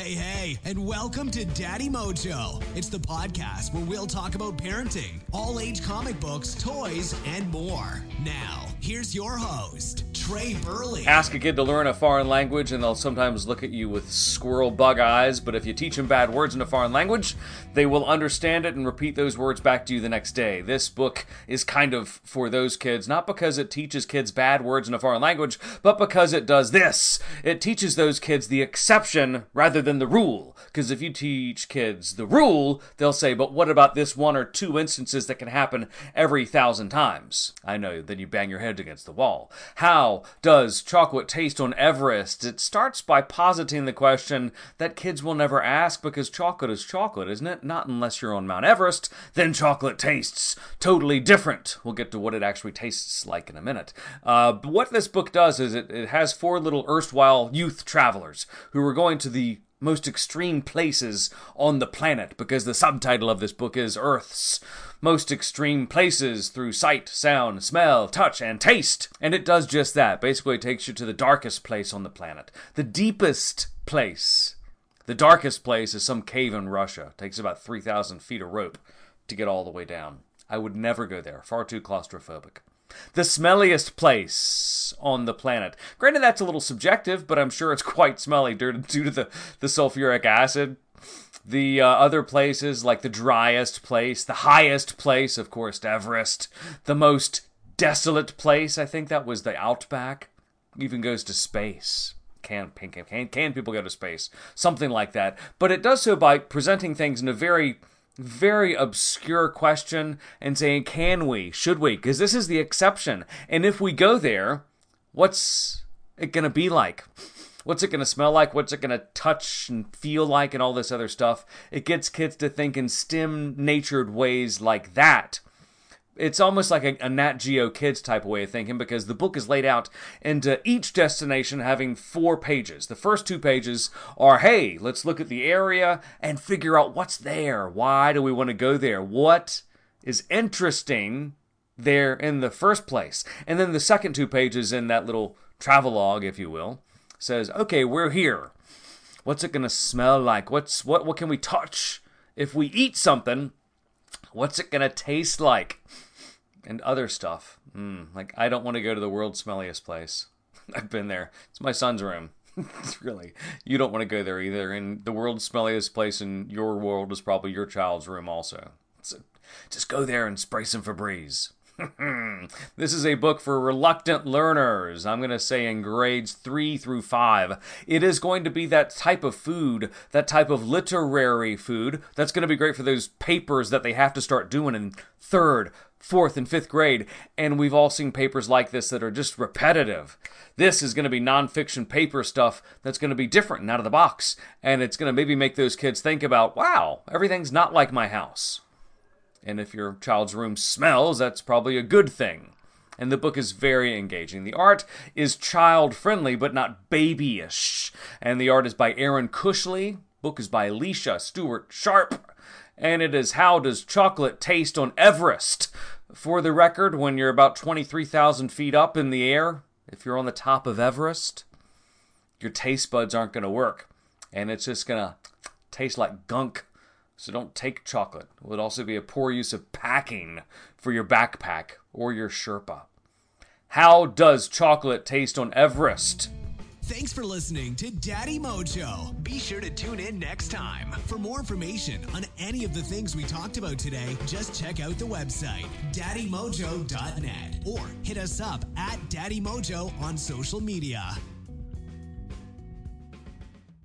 Hey, hey, and welcome to Daddy Mojo. It's the podcast where we'll talk about parenting, all age comic books, toys, and more. Now, here's your host, Trey Burley. Ask a kid to learn a foreign language, and they'll sometimes look at you with squirrel bug eyes. But if you teach them bad words in a foreign language, they will understand it and repeat those words back to you the next day. This book is kind of for those kids, not because it teaches kids bad words in a foreign language, but because it does this. It teaches those kids the exception rather than the rule. Because if you teach kids the rule, they'll say, but what about this one or two instances that can happen every thousand times? I know, then you bang your head against the wall. How does chocolate taste on Everest? It starts by positing the question that kids will never ask because chocolate is chocolate, isn't it? Not unless you're on Mount Everest. Then chocolate tastes totally different. We'll get to what it actually tastes like in a minute. Uh, but what this book does is it, it has four little erstwhile youth travelers who are going to the most extreme places on the planet because the subtitle of this book is Earth's most extreme places through sight, sound, smell, touch, and taste. And it does just that. Basically, it takes you to the darkest place on the planet, the deepest place. The darkest place is some cave in Russia. It takes about 3,000 feet of rope to get all the way down. I would never go there, far too claustrophobic the smelliest place on the planet. Granted, that's a little subjective, but I'm sure it's quite smelly due to, the, the sulfuric acid. The uh, other places, like the driest place, the highest place, of course, Everest, the most desolate place, I think that was the Outback, even goes to space. Can, can, can, can people go to space? Something like that. But it does so by presenting things in a very very obscure question and saying, can we? Should we? Because this is the exception. And if we go there, what's it going to be like? What's it going to smell like? What's it going to touch and feel like? And all this other stuff. It gets kids to think in STEM natured ways like that it's almost like a, a, Nat Geo Kids type of way of thinking because the book is laid out into each destination having four pages. The first two pages are, hey, let's look at the area and figure out what's there. Why do we want to go there? What is interesting there in the first place? And then the second two pages in that little travelogue, if you will, says, okay, we're here. What's it going to smell like? What's what? What can we touch? If we eat something, what's it to taste like? and other stuff. Mm, like I don't want to go to the world's smelliest place. I've been there. It's my son's room. it's really you don't want to go there either. And the world's smelliest place in your world is probably your child's room also. So just go there and spray some Febreze. This is a book for reluctant learners. I'm going to say in grades three through five. It is going to be that type of food, that type of literary food that's going to be great for those papers that they have to start doing in third, fourth and fifth grade, and we've all seen papers like this that are just repetitive. This is going to be nonfiction paper stuff that's going to be different and out of the box, and it's going to maybe make those kids think about, wow, everything's not like my house. And if your child's room smells, that's probably a good thing. And the book is very engaging. The art is child friendly, but not babyish. And the art is by Aaron Cushley. Book is by Alicia Stewart Sharp and it is How Does Chocolate Taste on Everest? For the record, when you're about 23,000 feet up in the air, if you're on the top of Everest, your taste buds aren't going to work. And it's just going to taste like gunk. So don't take chocolate. It would also be a poor use of packing for your backpack or your Sherpa. How does chocolate taste on Everest? Thanks for listening to Daddy Mojo. Be sure to tune in next time. For more information on any of the things we talked about today, just check out the website, daddymojo.net, or hit us up at Daddy Mojo on social media.